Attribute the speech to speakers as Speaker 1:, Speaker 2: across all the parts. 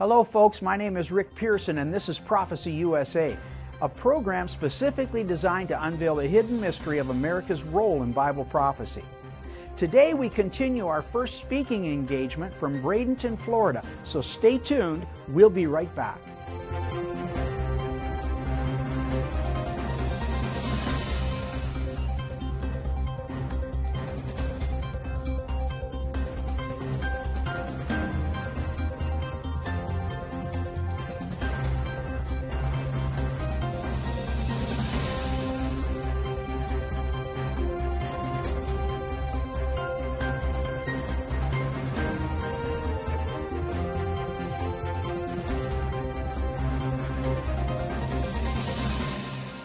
Speaker 1: Hello, folks. My name is Rick Pearson, and this is Prophecy USA, a program specifically designed to unveil the hidden mystery of America's role in Bible prophecy. Today, we continue our first speaking engagement from Bradenton, Florida, so stay tuned. We'll be right back.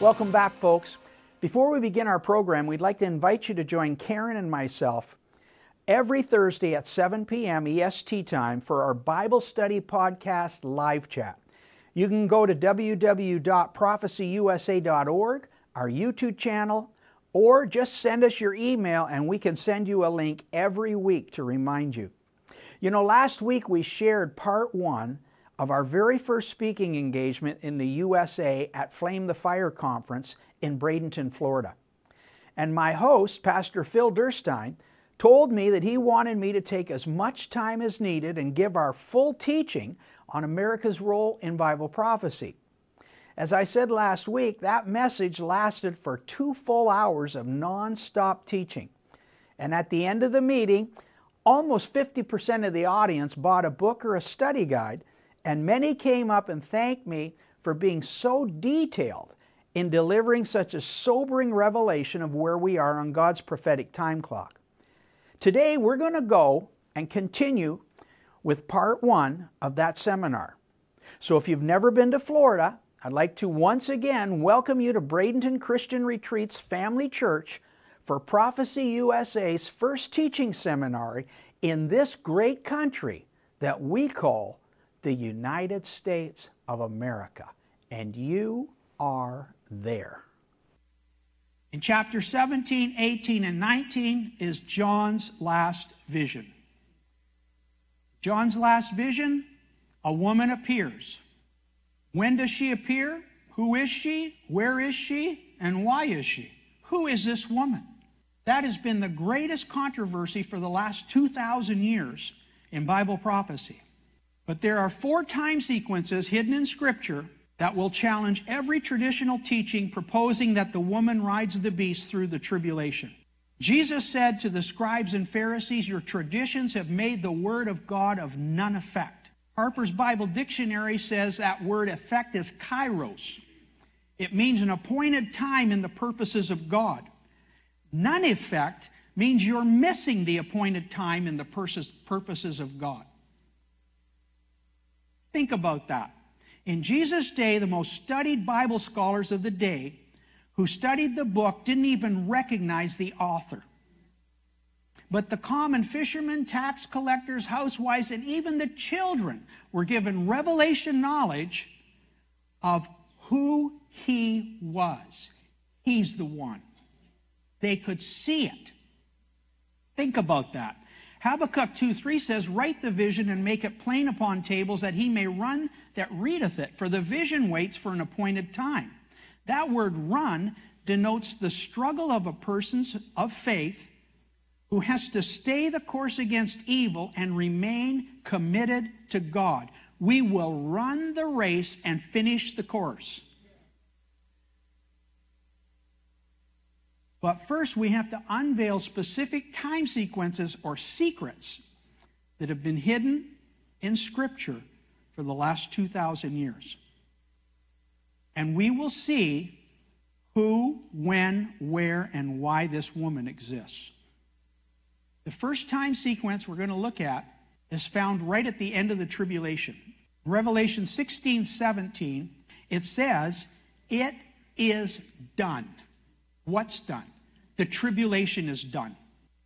Speaker 1: Welcome back, folks. Before we begin our program, we'd like to invite you to join Karen and myself every Thursday at 7 p.m. EST time for our Bible Study Podcast live chat. You can go to www.prophecyusa.org, our YouTube channel, or just send us your email and we can send you a link every week to remind you. You know, last week we shared part one of our very first speaking engagement in the USA at Flame the Fire Conference in Bradenton, Florida. And my host, Pastor Phil Durstein, told me that he wanted me to take as much time as needed and give our full teaching on America's role in Bible prophecy. As I said last week, that message lasted for two full hours of non-stop teaching. And at the end of the meeting, almost 50% of the audience bought a book or a study guide and many came up and thanked me for being so detailed in delivering such a sobering revelation of where we are on God's prophetic time clock. Today, we're going to go and continue with part one of that seminar. So, if you've never been to Florida, I'd like to once again welcome you to Bradenton Christian Retreats Family Church for Prophecy USA's first teaching seminar in this great country that we call the United States of America, and you are there. In chapter 17, 18, and 19 is John's last vision. John's last vision a woman appears. When does she appear? Who is she? Where is she? And why is she? Who is this woman? That has been the greatest controversy for the last 2,000 years in Bible prophecy. But there are four time sequences hidden in Scripture that will challenge every traditional teaching proposing that the woman rides the beast through the tribulation. Jesus said to the scribes and Pharisees, Your traditions have made the word of God of none effect. Harper's Bible Dictionary says that word effect is kairos. It means an appointed time in the purposes of God. None effect means you're missing the appointed time in the purposes of God. Think about that. In Jesus' day, the most studied Bible scholars of the day who studied the book didn't even recognize the author. But the common fishermen, tax collectors, housewives, and even the children were given revelation knowledge of who he was. He's the one. They could see it. Think about that. Habakkuk 2 3 says, Write the vision and make it plain upon tables that he may run that readeth it, for the vision waits for an appointed time. That word run denotes the struggle of a person of faith who has to stay the course against evil and remain committed to God. We will run the race and finish the course. But first, we have to unveil specific time sequences or secrets that have been hidden in Scripture for the last 2,000 years. And we will see who, when, where, and why this woman exists. The first time sequence we're going to look at is found right at the end of the tribulation. Revelation 16 17, it says, It is done. What's done? The tribulation is done.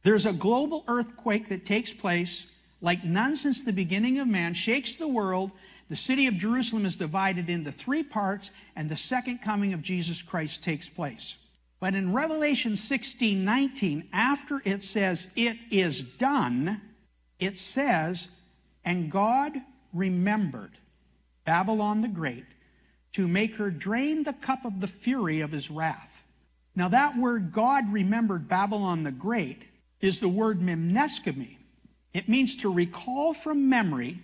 Speaker 1: There's a global earthquake that takes place like none since the beginning of man, shakes the world. The city of Jerusalem is divided into three parts, and the second coming of Jesus Christ takes place. But in Revelation 16 19, after it says, It is done, it says, And God remembered Babylon the Great to make her drain the cup of the fury of his wrath. Now, that word God remembered Babylon the Great is the word mimneskemi. It means to recall from memory,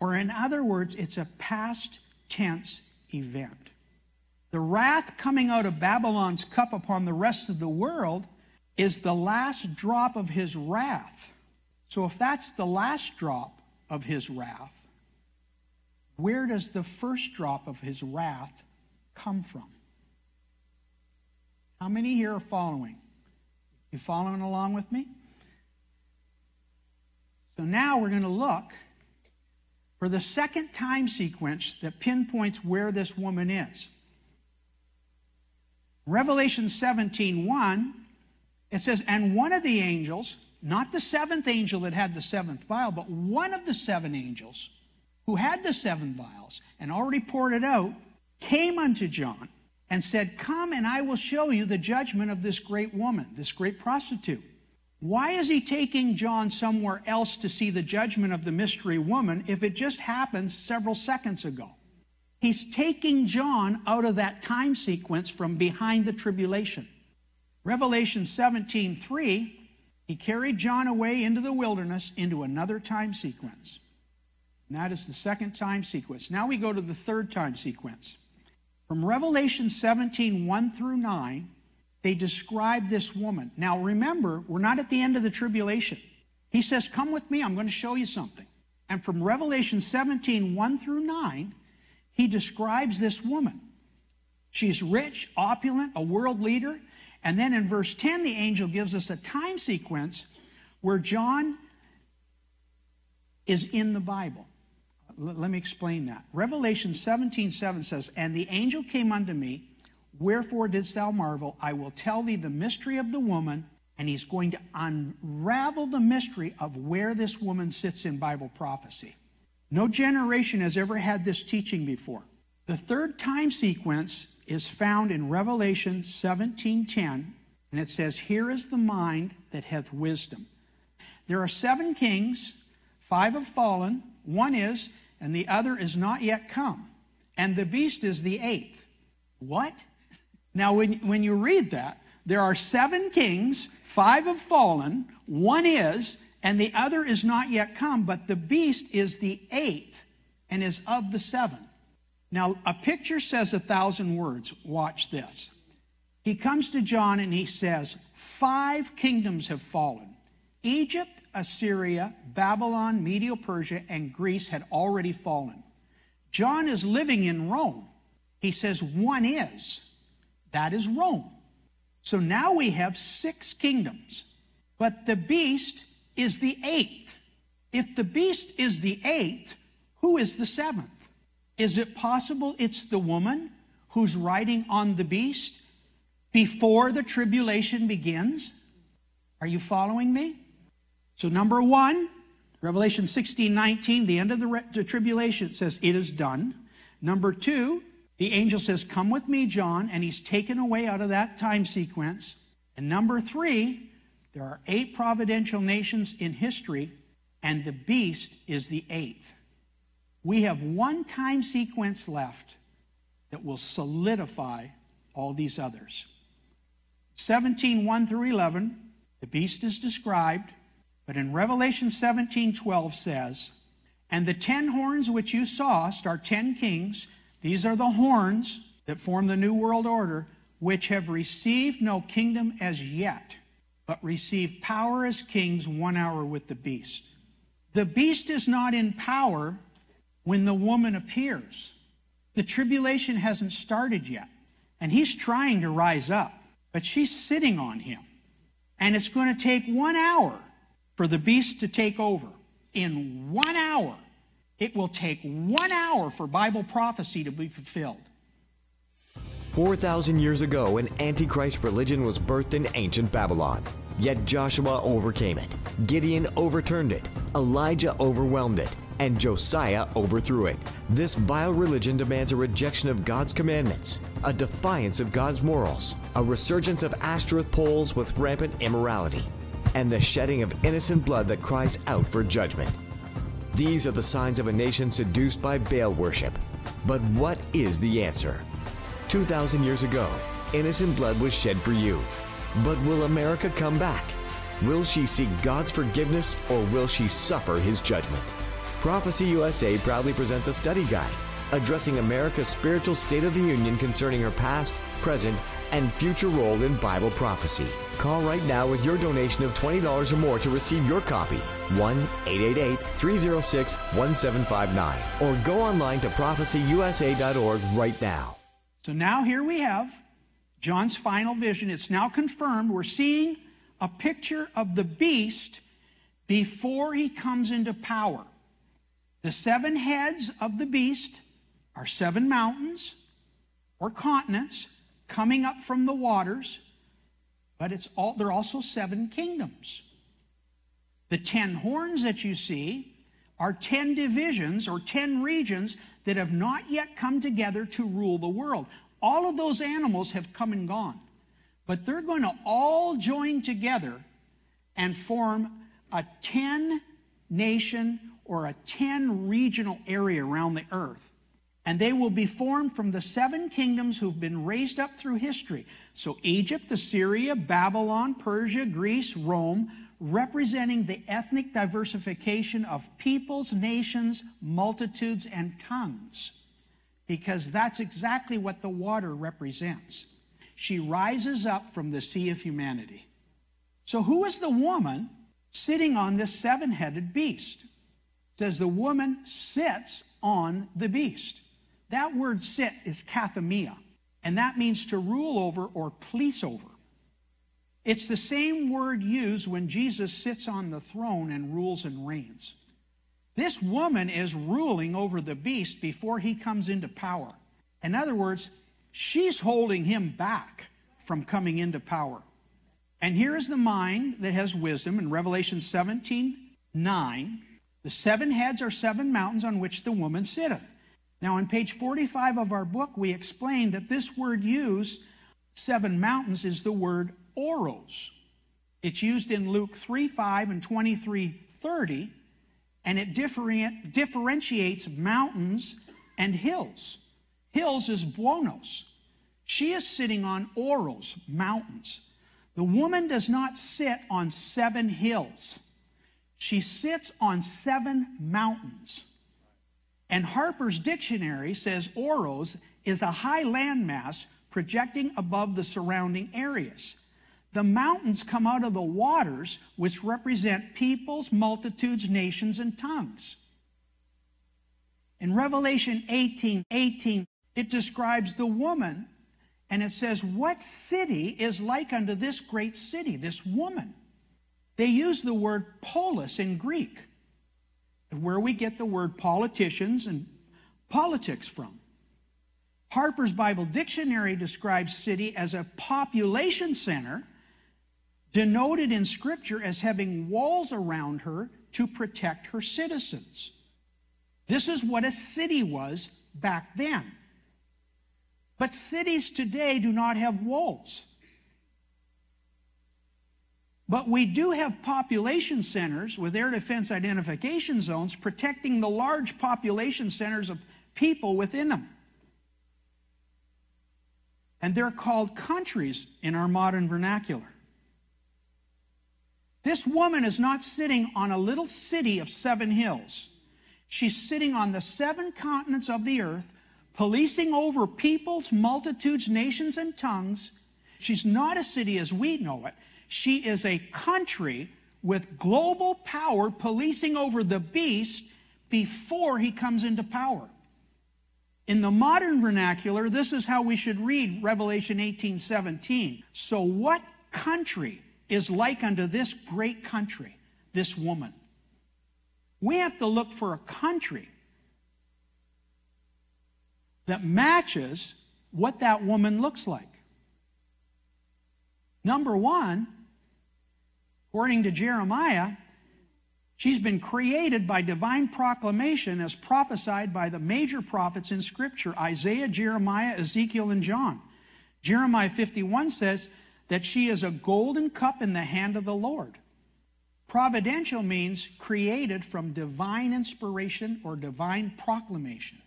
Speaker 1: or in other words, it's a past tense event. The wrath coming out of Babylon's cup upon the rest of the world is the last drop of his wrath. So, if that's the last drop of his wrath, where does the first drop of his wrath come from? How many here are following? You following along with me? So now we're going to look for the second time sequence that pinpoints where this woman is. Revelation 17 1, it says, And one of the angels, not the seventh angel that had the seventh vial, but one of the seven angels who had the seven vials and already poured it out, came unto John and said, Come and I will show you the judgment of this great woman, this great prostitute. Why is he taking John somewhere else to see the judgment of the mystery woman if it just happened several seconds ago? He's taking John out of that time sequence from behind the tribulation. Revelation 17 3, he carried John away into the wilderness into another time sequence. And that is the second time sequence. Now we go to the third time sequence. From Revelation 17, 1 through 9, they describe this woman. Now remember, we're not at the end of the tribulation. He says, Come with me, I'm going to show you something. And from Revelation 17, 1 through 9, he describes this woman. She's rich, opulent, a world leader. And then in verse 10, the angel gives us a time sequence where John is in the Bible let me explain that. Revelation 17 7 says, And the angel came unto me, Wherefore didst thou marvel? I will tell thee the mystery of the woman, and he's going to unravel the mystery of where this woman sits in Bible prophecy. No generation has ever had this teaching before. The third time sequence is found in Revelation 17:10, and it says, "Here is the mind that hath wisdom." There are seven kings, five have fallen, one is, and the other is not yet come. And the beast is the eighth. What? Now, when, when you read that, there are seven kings, five have fallen, one is, and the other is not yet come, but the beast is the eighth and is of the seven. Now, a picture says a thousand words. Watch this. He comes to John and he says, Five kingdoms have fallen. Egypt, Assyria, Babylon, Medo Persia, and Greece had already fallen. John is living in Rome. He says, one is. That is Rome. So now we have six kingdoms, but the beast is the eighth. If the beast is the eighth, who is the seventh? Is it possible it's the woman who's riding on the beast before the tribulation begins? Are you following me? So, number one, Revelation 16 19, the end of the, re- the tribulation, it says, It is done. Number two, the angel says, Come with me, John, and he's taken away out of that time sequence. And number three, there are eight providential nations in history, and the beast is the eighth. We have one time sequence left that will solidify all these others. 17, 1 through 11, the beast is described. But in Revelation 17 12 says, And the ten horns which you saw, are ten kings, these are the horns that form the New World Order, which have received no kingdom as yet, but receive power as kings one hour with the beast. The beast is not in power when the woman appears. The tribulation hasn't started yet, and he's trying to rise up, but she's sitting on him. And it's going to take one hour for the beast to take over in one hour. It will take one hour for Bible prophecy to be fulfilled.
Speaker 2: 4,000 years ago, an Antichrist religion was birthed in ancient Babylon. Yet Joshua overcame it, Gideon overturned it, Elijah overwhelmed it, and Josiah overthrew it. This vile religion demands a rejection of God's commandments, a defiance of God's morals, a resurgence of Ashtoreth poles with rampant immorality, and the shedding of innocent blood that cries out for judgment. These are the signs of a nation seduced by Baal worship. But what is the answer? 2,000 years ago, innocent blood was shed for you. But will America come back? Will she seek God's forgiveness or will she suffer his judgment? Prophecy USA proudly presents a study guide addressing America's spiritual state of the union concerning her past, present, and future role in Bible prophecy. Call right now with your donation of $20 or more to receive your copy. 1 888 306 1759. Or go online to prophecyusa.org right now.
Speaker 1: So now here we have John's final vision. It's now confirmed. We're seeing a picture of the beast before he comes into power. The seven heads of the beast are seven mountains or continents coming up from the waters, but it's all, they're also seven kingdoms. The ten horns that you see are ten divisions or ten regions that have not yet come together to rule the world. All of those animals have come and gone, but they're going to all join together and form a 10 nation or a 10 regional area around the earth and they will be formed from the seven kingdoms who've been raised up through history. So Egypt, Assyria, Babylon, Persia, Greece, Rome, representing the ethnic diversification of peoples, nations, multitudes, and tongues. Because that's exactly what the water represents. She rises up from the sea of humanity. So who is the woman sitting on this seven-headed beast? It says the woman sits on the beast. That word sit is kathemia, and that means to rule over or police over. It's the same word used when Jesus sits on the throne and rules and reigns. This woman is ruling over the beast before he comes into power. In other words, she's holding him back from coming into power. And here is the mind that has wisdom in Revelation 17 9. The seven heads are seven mountains on which the woman sitteth. Now, on page 45 of our book, we explain that this word used, seven mountains, is the word oros. It's used in Luke 3 5 and 23 30, and it different, differentiates mountains and hills. Hills is bounos. She is sitting on oros, mountains. The woman does not sit on seven hills. She sits on seven mountains. And Harper's Dictionary says Oros is a high landmass projecting above the surrounding areas. The mountains come out of the waters, which represent peoples, multitudes, nations, and tongues. In Revelation 18 18, it describes the woman, and it says, What city is like unto this great city, this woman? They use the word polis in Greek where we get the word politicians and politics from. Harper's Bible Dictionary describes city as a population center denoted in Scripture as having walls around her to protect her citizens. This is what a city was back then. But cities today do not have walls. But we do have population centers with air defense identification zones protecting the large population centers of people within them. And they're called countries in our modern vernacular. This woman is not sitting on a little city of seven hills. She's sitting on the seven continents of the earth, policing over peoples, multitudes, nations, and tongues. She's not a city as we know it. She is a country with global power policing over the beast before he comes into power. In the modern vernacular, this is how we should read Revelation 18 17. So, what country is like unto this great country, this woman? We have to look for a country that matches what that woman looks like. Number one, According to Jeremiah, she's been created by divine proclamation as prophesied by the major prophets in Scripture Isaiah, Jeremiah, Ezekiel, and John. Jeremiah 51 says that she is a golden cup in the hand of the Lord. Providential means created from divine inspiration or divine proclamation.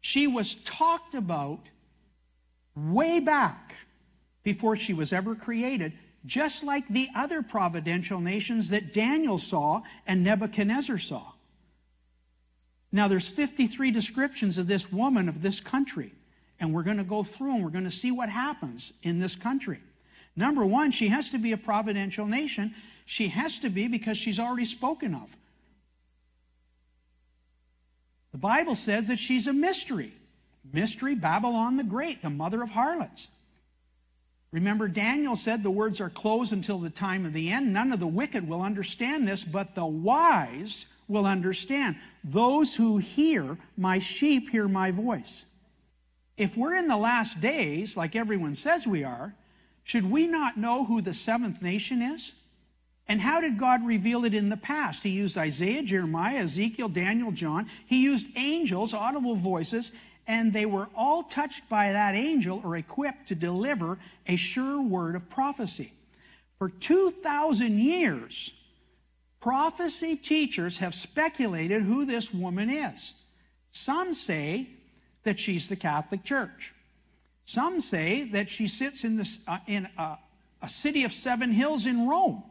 Speaker 1: She was talked about way back before she was ever created, just like the other providential nations that Daniel saw and Nebuchadnezzar saw. Now, there's 53 descriptions of this woman of this country, and we're going to go through and we're going to see what happens in this country. Number one, she has to be a providential nation. She has to be because she's already spoken of. The Bible says that she's a mystery. Mystery, Babylon the Great, the mother of harlots. Remember, Daniel said the words are closed until the time of the end. None of the wicked will understand this, but the wise will understand. Those who hear, my sheep hear my voice. If we're in the last days, like everyone says we are, should we not know who the seventh nation is? And how did God reveal it in the past? He used Isaiah, Jeremiah, Ezekiel, Daniel, John. He used angels, audible voices, and they were all touched by that angel or equipped to deliver a sure word of prophecy. For 2,000 years, prophecy teachers have speculated who this woman is. Some say that she's the Catholic Church. Some say that she sits in, this, uh, in a, a, city of seven hills in Rome.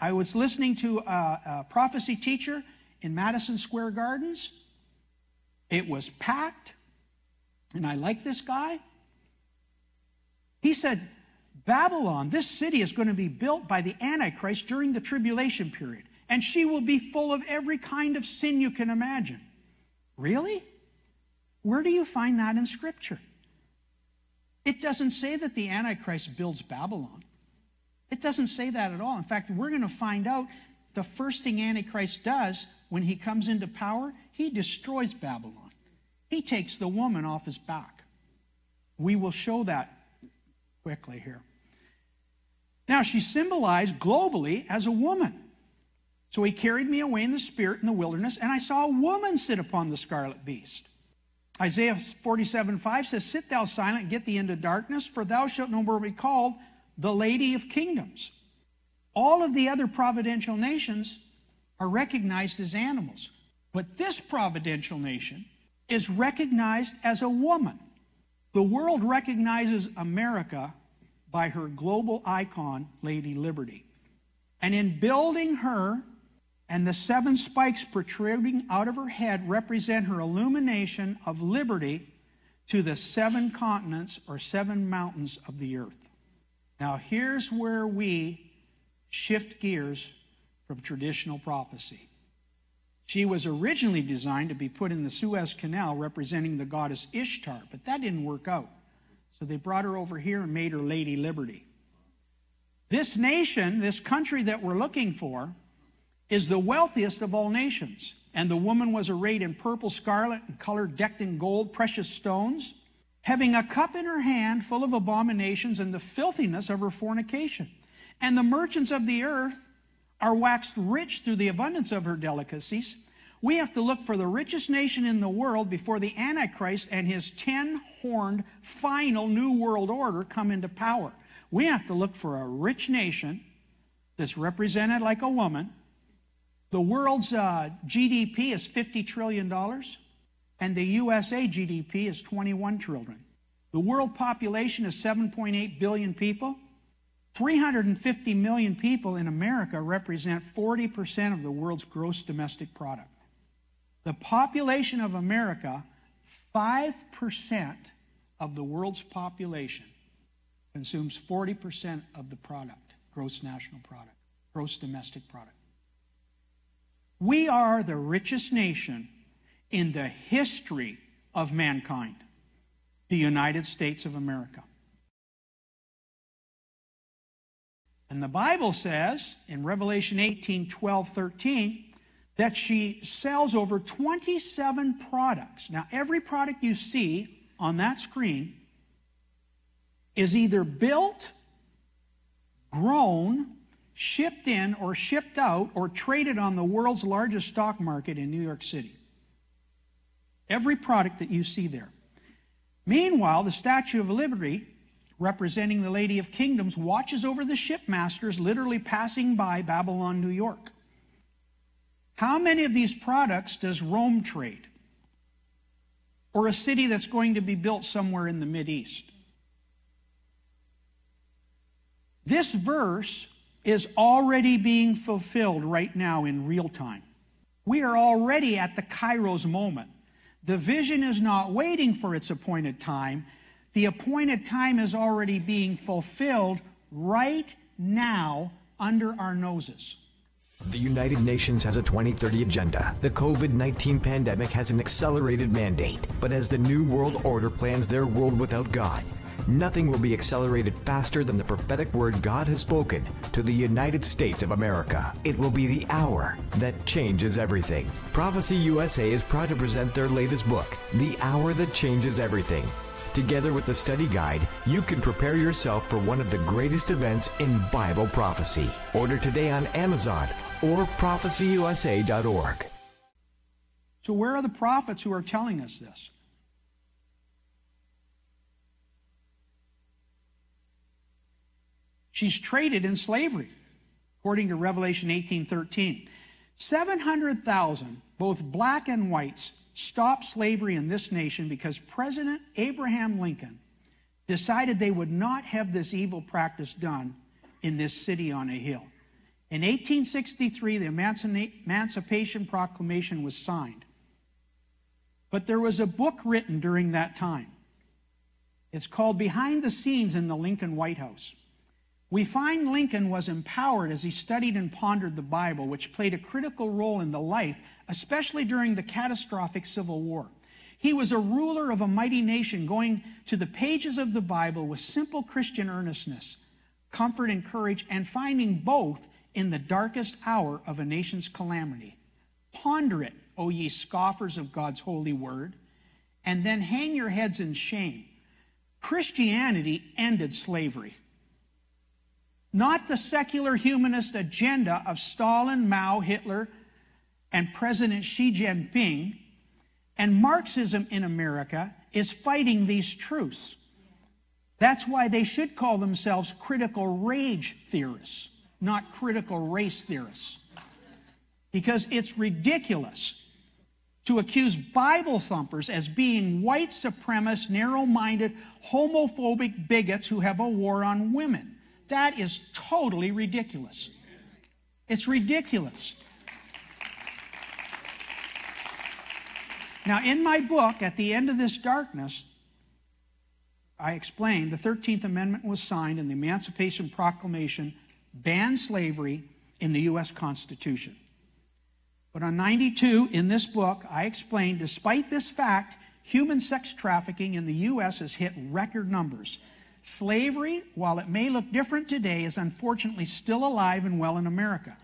Speaker 1: I was listening to a, a prophecy teacher in Madison Square Gardens. It was packed, and I like this guy. He said, Babylon, this city is going to be built by the Antichrist during the tribulation period, and she will be full of every kind of sin you can imagine. Really? Where do you find that in Scripture? It doesn't say that the Antichrist builds Babylon. It doesn't say that at all. In fact, we're going to find out the first thing Antichrist does when he comes into power, he destroys Babylon. He takes the woman off his back. We will show that quickly here. Now, she's symbolized globally as a woman. So he carried me away in the spirit in the wilderness, and I saw a woman sit upon the scarlet beast. Isaiah 47 5 says, Sit thou silent, get thee into darkness, for thou shalt no more be called the Lady of Kingdoms. All of the other providential nations are recognized as animals. But this providential nation is recognized as a woman. The world recognizes America by her global icon, Lady Liberty. And in building her and the seven spikes protruding out of her head represent her illumination of liberty to the seven continents or seven mountains of the earth. Now, here's where we shift gears from traditional prophecy. She was originally designed to be put in the Suez Canal representing the goddess Ishtar, but that didn't work out. So they brought her over here and made her Lady Liberty. This nation, this country that we're looking for, is the wealthiest of all nations. And the woman was arrayed in purple, scarlet, and color decked in gold, precious stones, having a cup in her hand full of abominations and the filthiness of her fornication. And the merchants of the earth are waxed rich through the abundance of her delicacies. We have to look for the richest nation in the world before the Antichrist and his ten horned final New World Order come into power. We have to look for a rich nation that's represented like a woman the world's uh, GDP is $50 trillion, and the USA GDP is 21 trillion. The world population is 7.8 billion people. 350 million people in America represent 40% of the world's gross domestic product. The population of America, 5% of the world's population, consumes 40% of the product, gross national product, gross domestic product. We are the richest nation in the history of mankind, the United States of America. And the Bible says in Revelation 18 12, 13, that she sells over 27 products. Now, every product you see on that screen is either built, grown, shipped in or shipped out or traded on the world's largest stock market in New York City. Every product that you see there. Meanwhile, the Statue of Liberty representing the Lady of Kingdoms, watches over the shipmasters literally passing by Babylon, New York. How many of these products does Rome trade? Or a city that's going to be built somewhere in the East? This verse is already being fulfilled right now in real time. We are already at the Kairos moment. The vision is not waiting for its appointed time. The appointed time is already being fulfilled right now under our noses.
Speaker 2: The United Nations has a 2030 agenda. The COVID 19 pandemic has an accelerated mandate. But as the New World Order plans their world without God, nothing will be accelerated faster than the prophetic word God has spoken to the United States of America. It will be the hour that changes everything. Prophecy USA is proud to present their latest book, The Hour That Changes Everything. Together with the study guide, you can prepare yourself for one of the greatest events in Bible prophecy. Order today on Amazon or prophecyusa.org.
Speaker 1: So, where are the prophets who are telling us this? She's traded in slavery, according to Revelation 18:13. 700,000, both black and whites, stopped slavery in this nation because President Abraham Lincoln decided they would not have this evil practice done in this city on a hill. In 1863, the Emancipation Proclamation was signed. But there was a book written during that time. It's called Behind the Scenes in the Lincoln White House. We find Lincoln was empowered as he studied and pondered the Bible, which played a critical role in the life, especially during the catastrophic Civil War. He was a ruler of a mighty nation going to the pages of the Bible with simple Christian earnestness, comfort and courage, and finding both in the darkest hour of a nation's calamity. Ponder it, O ye scoffers of God's holy word, and then hang your heads in shame. Christianity ended slavery. Not the secular humanist agenda of Stalin, Mao, Hitler, and President Xi Jinping. And Marxism in America is fighting these truths. That's why they should call themselves critical rage theorists not critical race theorists. Because it's ridiculous to accuse Bible thumpers as being white supremacist, narrow minded, homophobic bigots who have a war on women. That is totally ridiculous. It's ridiculous. Now, in my book, at the end of this darkness, I explained the 13th Amendment was signed and the Emancipation Proclamation banned slavery in the U.S. Constitution. But on 92, in this book, I explained despite this fact, human sex trafficking in the U.S. has hit record numbers. Slavery, while it may look different today, is unfortunately still alive and well in America.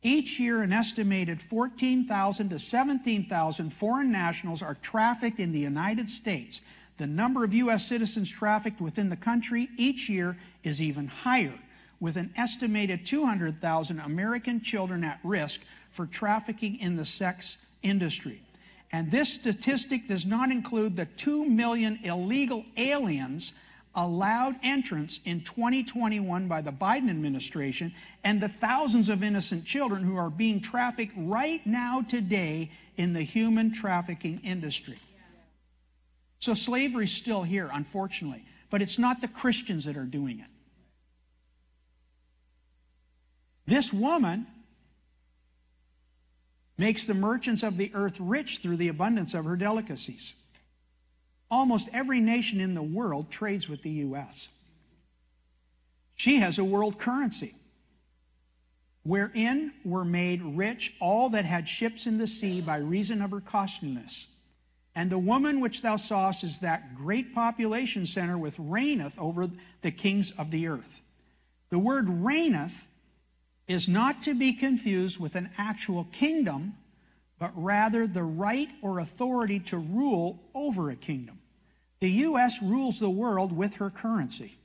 Speaker 1: Each year, an estimated 14,000 to 17,000 foreign nationals are trafficked in the United States. The number of U.S. citizens trafficked within the country each year is even higher with an estimated 200,000 American children at risk for trafficking in the sex industry. And this statistic does not include the 2 million illegal aliens allowed entrance in 2021 by the Biden administration and the thousands of innocent children who are being trafficked right now today in the human trafficking industry. So slavery is still here, unfortunately, but it's not the Christians that are doing it. This woman makes the merchants of the earth rich through the abundance of her delicacies. Almost every nation in the world trades with the U.S. She has a world currency wherein were made rich all that had ships in the sea by reason of her costliness. And the woman which thou sawest is that great population center which reigneth over the kings of the earth. The word reigneth is not to be confused with an actual kingdom, but rather the right or authority to rule over a kingdom. The U.S. rules the world with her currency.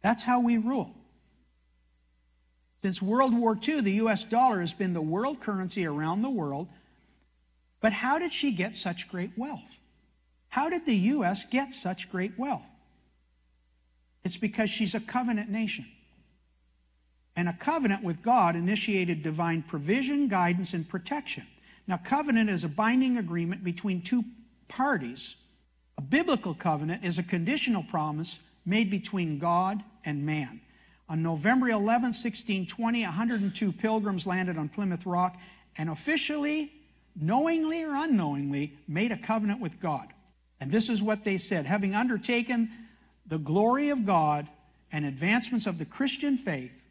Speaker 1: That's how we rule. Since World War II, the U.S. dollar has been the world currency around the world. But how did she get such great wealth? How did the U.S. get such great wealth? It's because she's a covenant nation. And a covenant with God initiated divine provision, guidance, and protection. Now, covenant is a binding agreement between two parties. A biblical covenant is a conditional promise made between God and man. On November 11, 1620, 102 pilgrims landed on Plymouth Rock and officially, knowingly or unknowingly, made a covenant with God. And this is what they said Having undertaken the glory of God and advancements of the Christian faith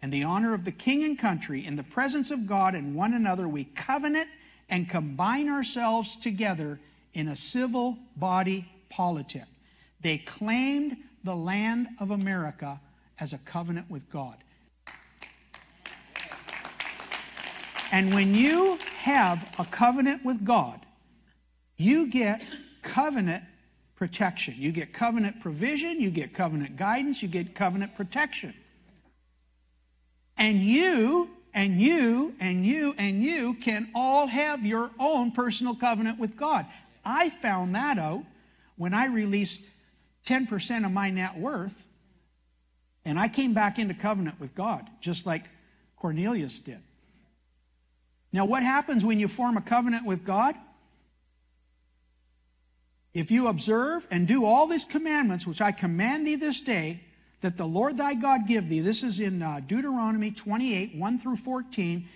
Speaker 1: and the honor of the king and country in the presence of God and one another, we covenant and combine ourselves together in a civil body politic. They claimed the land of America as a covenant with God. And when you have a covenant with God, you get covenant protection. You get covenant provision, you get covenant guidance, you get covenant protection. And you, and you, and you, and you can all have your own personal covenant with God. I found that out when I released 10% of my net worth and I came back into covenant with God, just like Cornelius did. Now, what happens when you form a covenant with God? If you observe and do all these commandments which I command thee this day, that the Lord thy God give thee, this is in uh, Deuteronomy 28 1 through 14.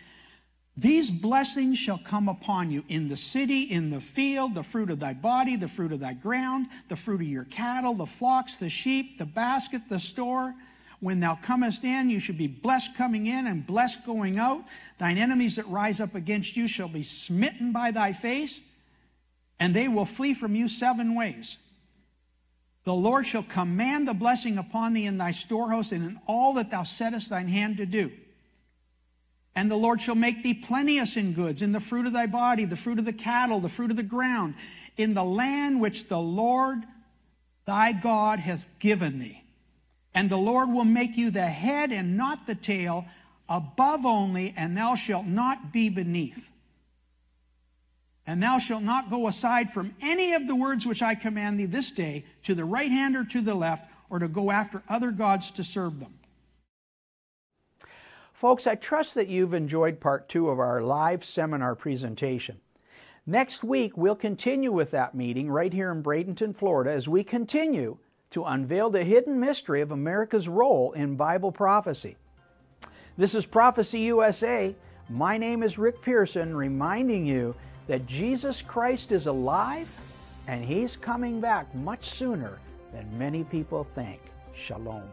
Speaker 1: These blessings shall come upon you in the city, in the field, the fruit of thy body, the fruit of thy ground, the fruit of your cattle, the flocks, the sheep, the basket, the store when thou comest in, you should be blessed coming in and blessed going out. Thine enemies that rise up against you shall be smitten by thy face, and they will flee from you seven ways. The Lord shall command the blessing upon thee in thy storehouse and in all that thou settest thine hand to do. And the Lord shall make thee plenteous in goods, in the fruit of thy body, the fruit of the cattle, the fruit of the ground, in the land which the Lord thy God has given thee. And the Lord will make you the head and not the tail, above only, and thou shalt not be beneath. And thou shalt not go aside from any of the words which I command thee this day, to the right hand or to the left, or to go after other gods to serve them.
Speaker 3: Folks, I trust that you've enjoyed part two of our live seminar presentation. Next week, we'll continue with that meeting right here in Bradenton, Florida, as we continue to unveil the hidden mystery of America's role in Bible prophecy. This is Prophecy USA. My name is Rick Pearson, reminding you that Jesus Christ is alive and He's coming back much sooner than many people think. Shalom.